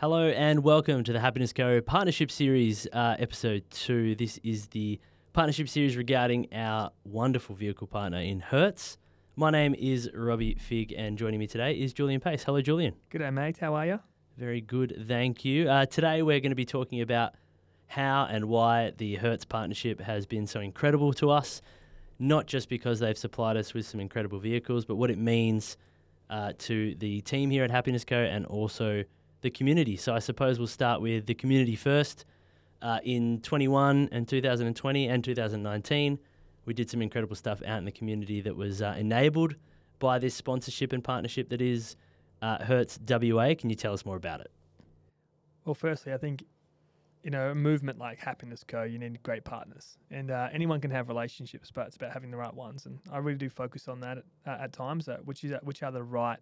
Hello and welcome to the Happiness Co Partnership Series, uh, episode two. This is the partnership series regarding our wonderful vehicle partner in Hertz. My name is Robbie Fig, and joining me today is Julian Pace. Hello, Julian. Good day, mate. How are you? Very good, thank you. Uh, today we're going to be talking about how and why the Hertz partnership has been so incredible to us, not just because they've supplied us with some incredible vehicles, but what it means uh, to the team here at Happiness Co and also the community. So I suppose we'll start with the community first. Uh, in 21 and 2020 and 2019, we did some incredible stuff out in the community that was uh, enabled by this sponsorship and partnership that is uh, Hertz WA. Can you tell us more about it? Well, firstly, I think you know a movement like Happiness Co. You need great partners, and uh, anyone can have relationships, but it's about having the right ones. And I really do focus on that at, uh, at times, uh, which is which are the right,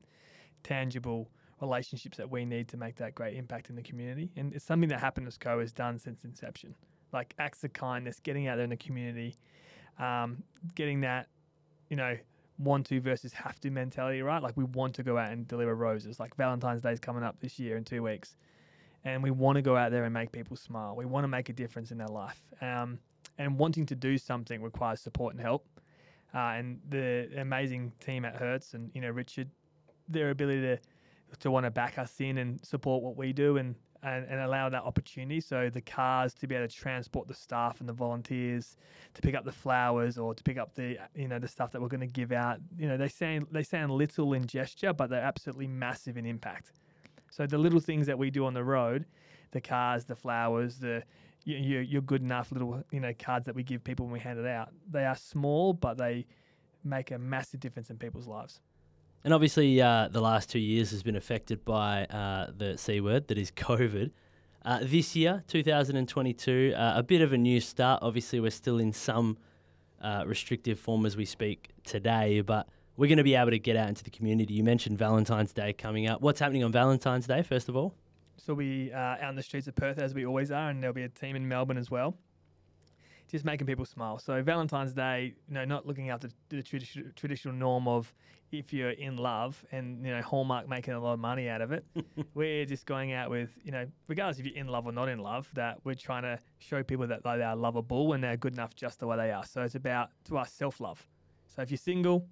tangible relationships that we need to make that great impact in the community. And it's something that Happiness Co. has done since inception, like acts of kindness, getting out there in the community, um, getting that, you know, want to versus have to mentality, right? Like we want to go out and deliver roses. Like Valentine's Day is coming up this year in two weeks, and we want to go out there and make people smile. We want to make a difference in their life, um, and wanting to do something requires support and help. Uh, and the amazing team at Hertz and you know Richard, their ability to to want to back us in and support what we do and, and, and allow that opportunity. So the cars to be able to transport the staff and the volunteers to pick up the flowers or to pick up the you know the stuff that we're going to give out. You know they sound they sound little in gesture, but they're absolutely massive in impact. So the little things that we do on the road, the cars, the flowers, the your, your good enough little you know cards that we give people when we hand it out. They are small, but they make a massive difference in people's lives. And obviously, uh, the last two years has been affected by uh, the C word, that is COVID. Uh, this year, 2022, uh, a bit of a new start. Obviously, we're still in some uh, restrictive form as we speak today, but we're going to be able to get out into the community. You mentioned Valentine's Day coming up. What's happening on Valentine's Day, first of all? So we'll be uh, out in the streets of Perth as we always are, and there'll be a team in Melbourne as well just making people smile. So Valentine's Day, you know, not looking after the tradi- traditional norm of if you're in love and you know Hallmark making a lot of money out of it. we're just going out with you know, regardless if you're in love or not in love, that we're trying to show people that they are lovable and they're good enough just the way they are. So it's about to us self love. So if you're single,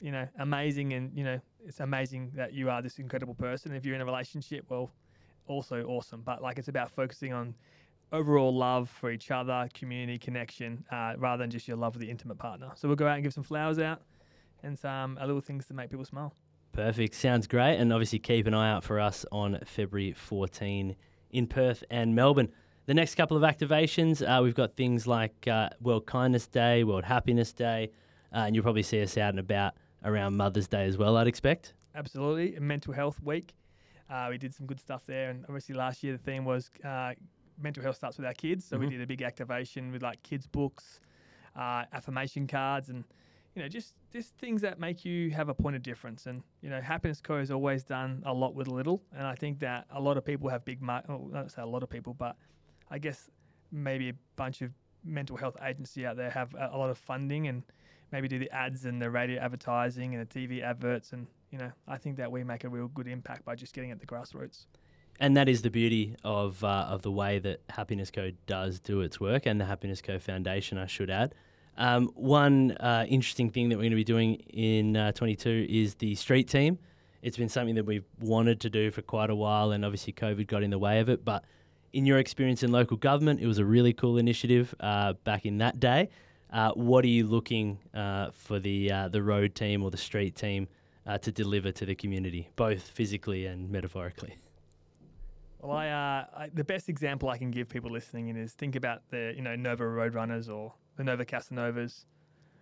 you know, amazing, and you know, it's amazing that you are this incredible person. If you're in a relationship, well, also awesome. But like, it's about focusing on overall love for each other, community connection, uh, rather than just your love for the intimate partner. So we'll go out and give some flowers out and some uh, little things to make people smile. Perfect. Sounds great. And obviously, keep an eye out for us on February 14 in Perth and Melbourne. The next couple of activations, uh, we've got things like uh, World Kindness Day, World Happiness Day, uh, and you'll probably see us out and about around Mother's Day as well, I'd expect. Absolutely. Mental Health Week. Uh, we did some good stuff there. And obviously, last year the theme was uh, mental health starts with our kids. So mm-hmm. we did a big activation with like kids books, uh, affirmation cards, and you know just just things that make you have a point of difference. And you know, Happiness Co has always done a lot with little, and I think that a lot of people have big. Mar- well, not say a lot of people, but I guess maybe a bunch of mental health agency out there have a, a lot of funding and maybe do the ads and the radio advertising and the TV adverts and you know I think that we make a real good impact by just getting at the grassroots and that is the beauty of uh, of the way that Happiness Co does do its work, and the Happiness Co Foundation, I should add. Um, one uh, interesting thing that we're going to be doing in uh, 22 is the street team. It's been something that we've wanted to do for quite a while, and obviously COVID got in the way of it. But in your experience in local government, it was a really cool initiative uh, back in that day. Uh, what are you looking uh, for the the road team or the street team to deliver to the community, both physically and metaphorically? Well, I, uh, I, the best example I can give people listening in is think about the you know Nova Roadrunners or the Nova Casanovas,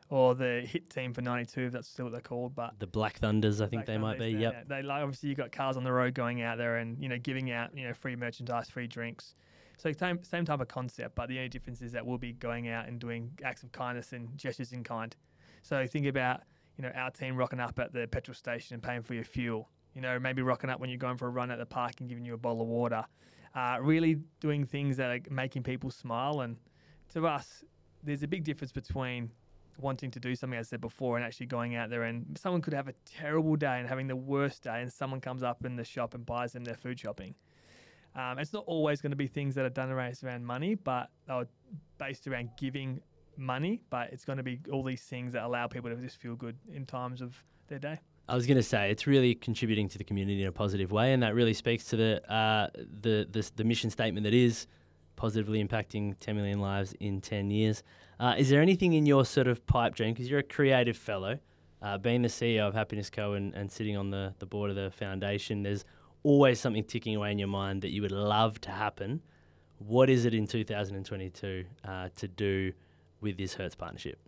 or the hit team for '92. If that's still what they're called, but the Black Thunders, I think they might be. Yeah, yep. they like obviously you've got cars on the road going out there and you know giving out you know free merchandise, free drinks. So same same type of concept, but the only difference is that we'll be going out and doing acts of kindness and gestures in kind. So think about you know our team rocking up at the petrol station and paying for your fuel you know, maybe rocking up when you're going for a run at the park and giving you a bottle of water. Uh, really doing things that are making people smile. And to us, there's a big difference between wanting to do something, as I said before, and actually going out there. And someone could have a terrible day and having the worst day, and someone comes up in the shop and buys them their food shopping. Um, it's not always going to be things that are done around money, but are based around giving money. But it's going to be all these things that allow people to just feel good in times of their day. I was going to say it's really contributing to the community in a positive way, and that really speaks to the uh, the, the the mission statement that is positively impacting 10 million lives in 10 years. Uh, is there anything in your sort of pipe dream? Because you're a creative fellow, uh, being the CEO of Happiness Co. and, and sitting on the, the board of the foundation, there's always something ticking away in your mind that you would love to happen. What is it in 2022 uh, to do with this Hertz partnership?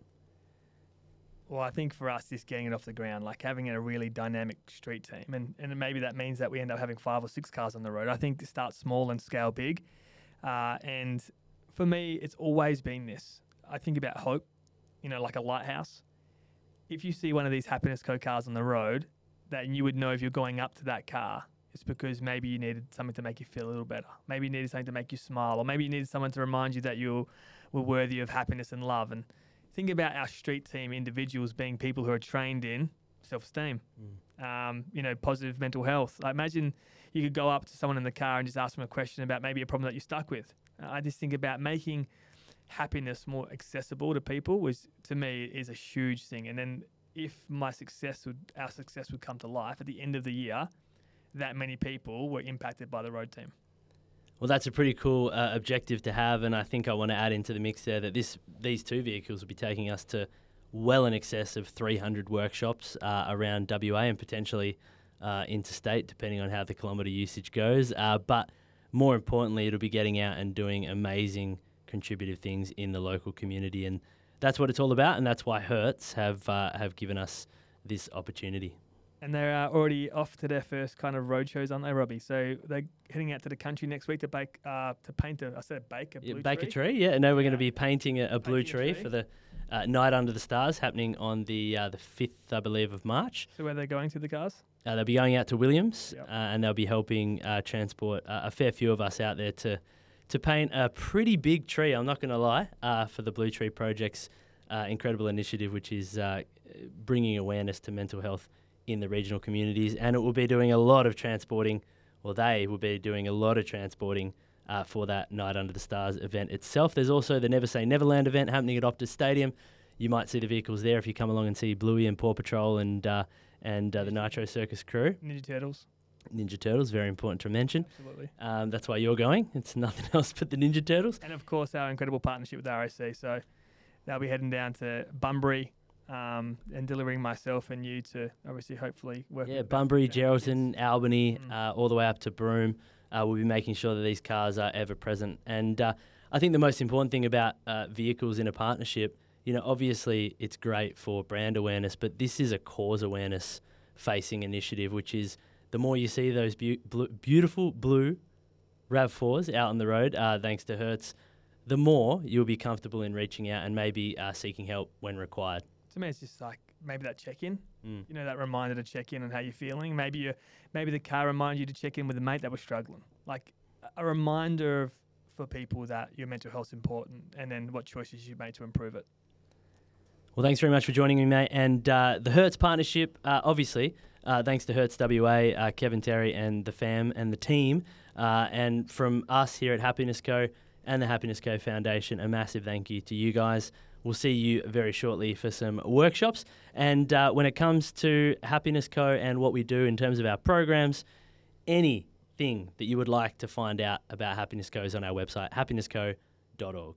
Well, I think for us, just getting it off the ground, like having a really dynamic street team, and, and maybe that means that we end up having five or six cars on the road. I think to start small and scale big. Uh, and for me, it's always been this. I think about hope, you know, like a lighthouse. If you see one of these Happiness Co cars on the road, that you would know if you're going up to that car, it's because maybe you needed something to make you feel a little better. Maybe you needed something to make you smile, or maybe you needed someone to remind you that you were worthy of happiness and love. And think about our street team individuals being people who are trained in self-esteem, mm. um, you know, positive mental health. I imagine you could go up to someone in the car and just ask them a question about maybe a problem that you're stuck with. Uh, I just think about making happiness more accessible to people was to me is a huge thing. And then if my success would our success would come to life at the end of the year, that many people were impacted by the road team. Well, that's a pretty cool uh, objective to have, and I think I want to add into the mix there that this these two vehicles will be taking us to well in excess of 300 workshops uh, around WA and potentially uh, interstate, depending on how the kilometre usage goes. Uh, but more importantly, it'll be getting out and doing amazing contributive things in the local community, and that's what it's all about, and that's why Hertz have uh, have given us this opportunity and they're uh, already off to their first kind of road shows, aren't they, Robbie? So they're heading out to the country next week to bake, uh, to paint a, I said bake a blue yeah, bake tree. a tree. Yeah, no, we're yeah. going to be painting a, a blue tree, a tree, for the uh, night under the stars happening on the uh, the fifth, I believe, of March. So where they're going to the cars? Uh, they'll be going out to Williams, yep. Uh, and they'll be helping transport a fair few of us out there to to paint a pretty big tree. I'm not going to lie for the Blue Tree Project's incredible initiative, which is bringing awareness to mental health in the regional communities, and it will be doing a lot of transporting, or they will be doing a lot of transporting uh, for that Night Under the Stars event itself. There's also the Never Say Neverland event happening at Optus Stadium. You might see the vehicles there if you come along and see Bluey and Paw Patrol and uh, and uh, the Nitro Circus crew. Ninja Turtles. Ninja Turtles, very important to mention. Absolutely. Um, that's why you're going. It's nothing else but the Ninja Turtles. And of course, our incredible partnership with RAC. So they'll be heading down to Bunbury um, and delivering myself and you to obviously hopefully work. Yeah, Bunbury, Geraldton, Albany, mm. uh, all the way up to Broome. Uh, we'll be making sure that these cars are ever present. And uh, I think the most important thing about uh, vehicles in a partnership, you know, obviously it's great for brand awareness, but this is a cause awareness facing initiative, which is the more you see those be- bl- beautiful blue RAV4s out on the road, uh, thanks to Hertz, the more you'll be comfortable in reaching out and maybe uh, seeking help when required to me, it's just like maybe that check in. Mm. You know, that reminder to check in on how you're feeling. Maybe you, maybe the car reminds you to check in with a mate that was struggling. Like a reminder of for people that your mental health's important, and then what choices you made to improve it. Well, thanks very much for joining me, mate. And uh, the Hertz partnership, uh, obviously, uh, thanks to Hertz WA, uh, Kevin Terry, and the fam and the team, uh, and from us here at Happiness Co. and the Happiness Co. Foundation, a massive thank you to you guys. We'll see you very shortly for some workshops. And uh, when it comes to Happiness Co. and what we do in terms of our programs, anything that you would like to find out about Happiness Co. is on our website, happinessco.org.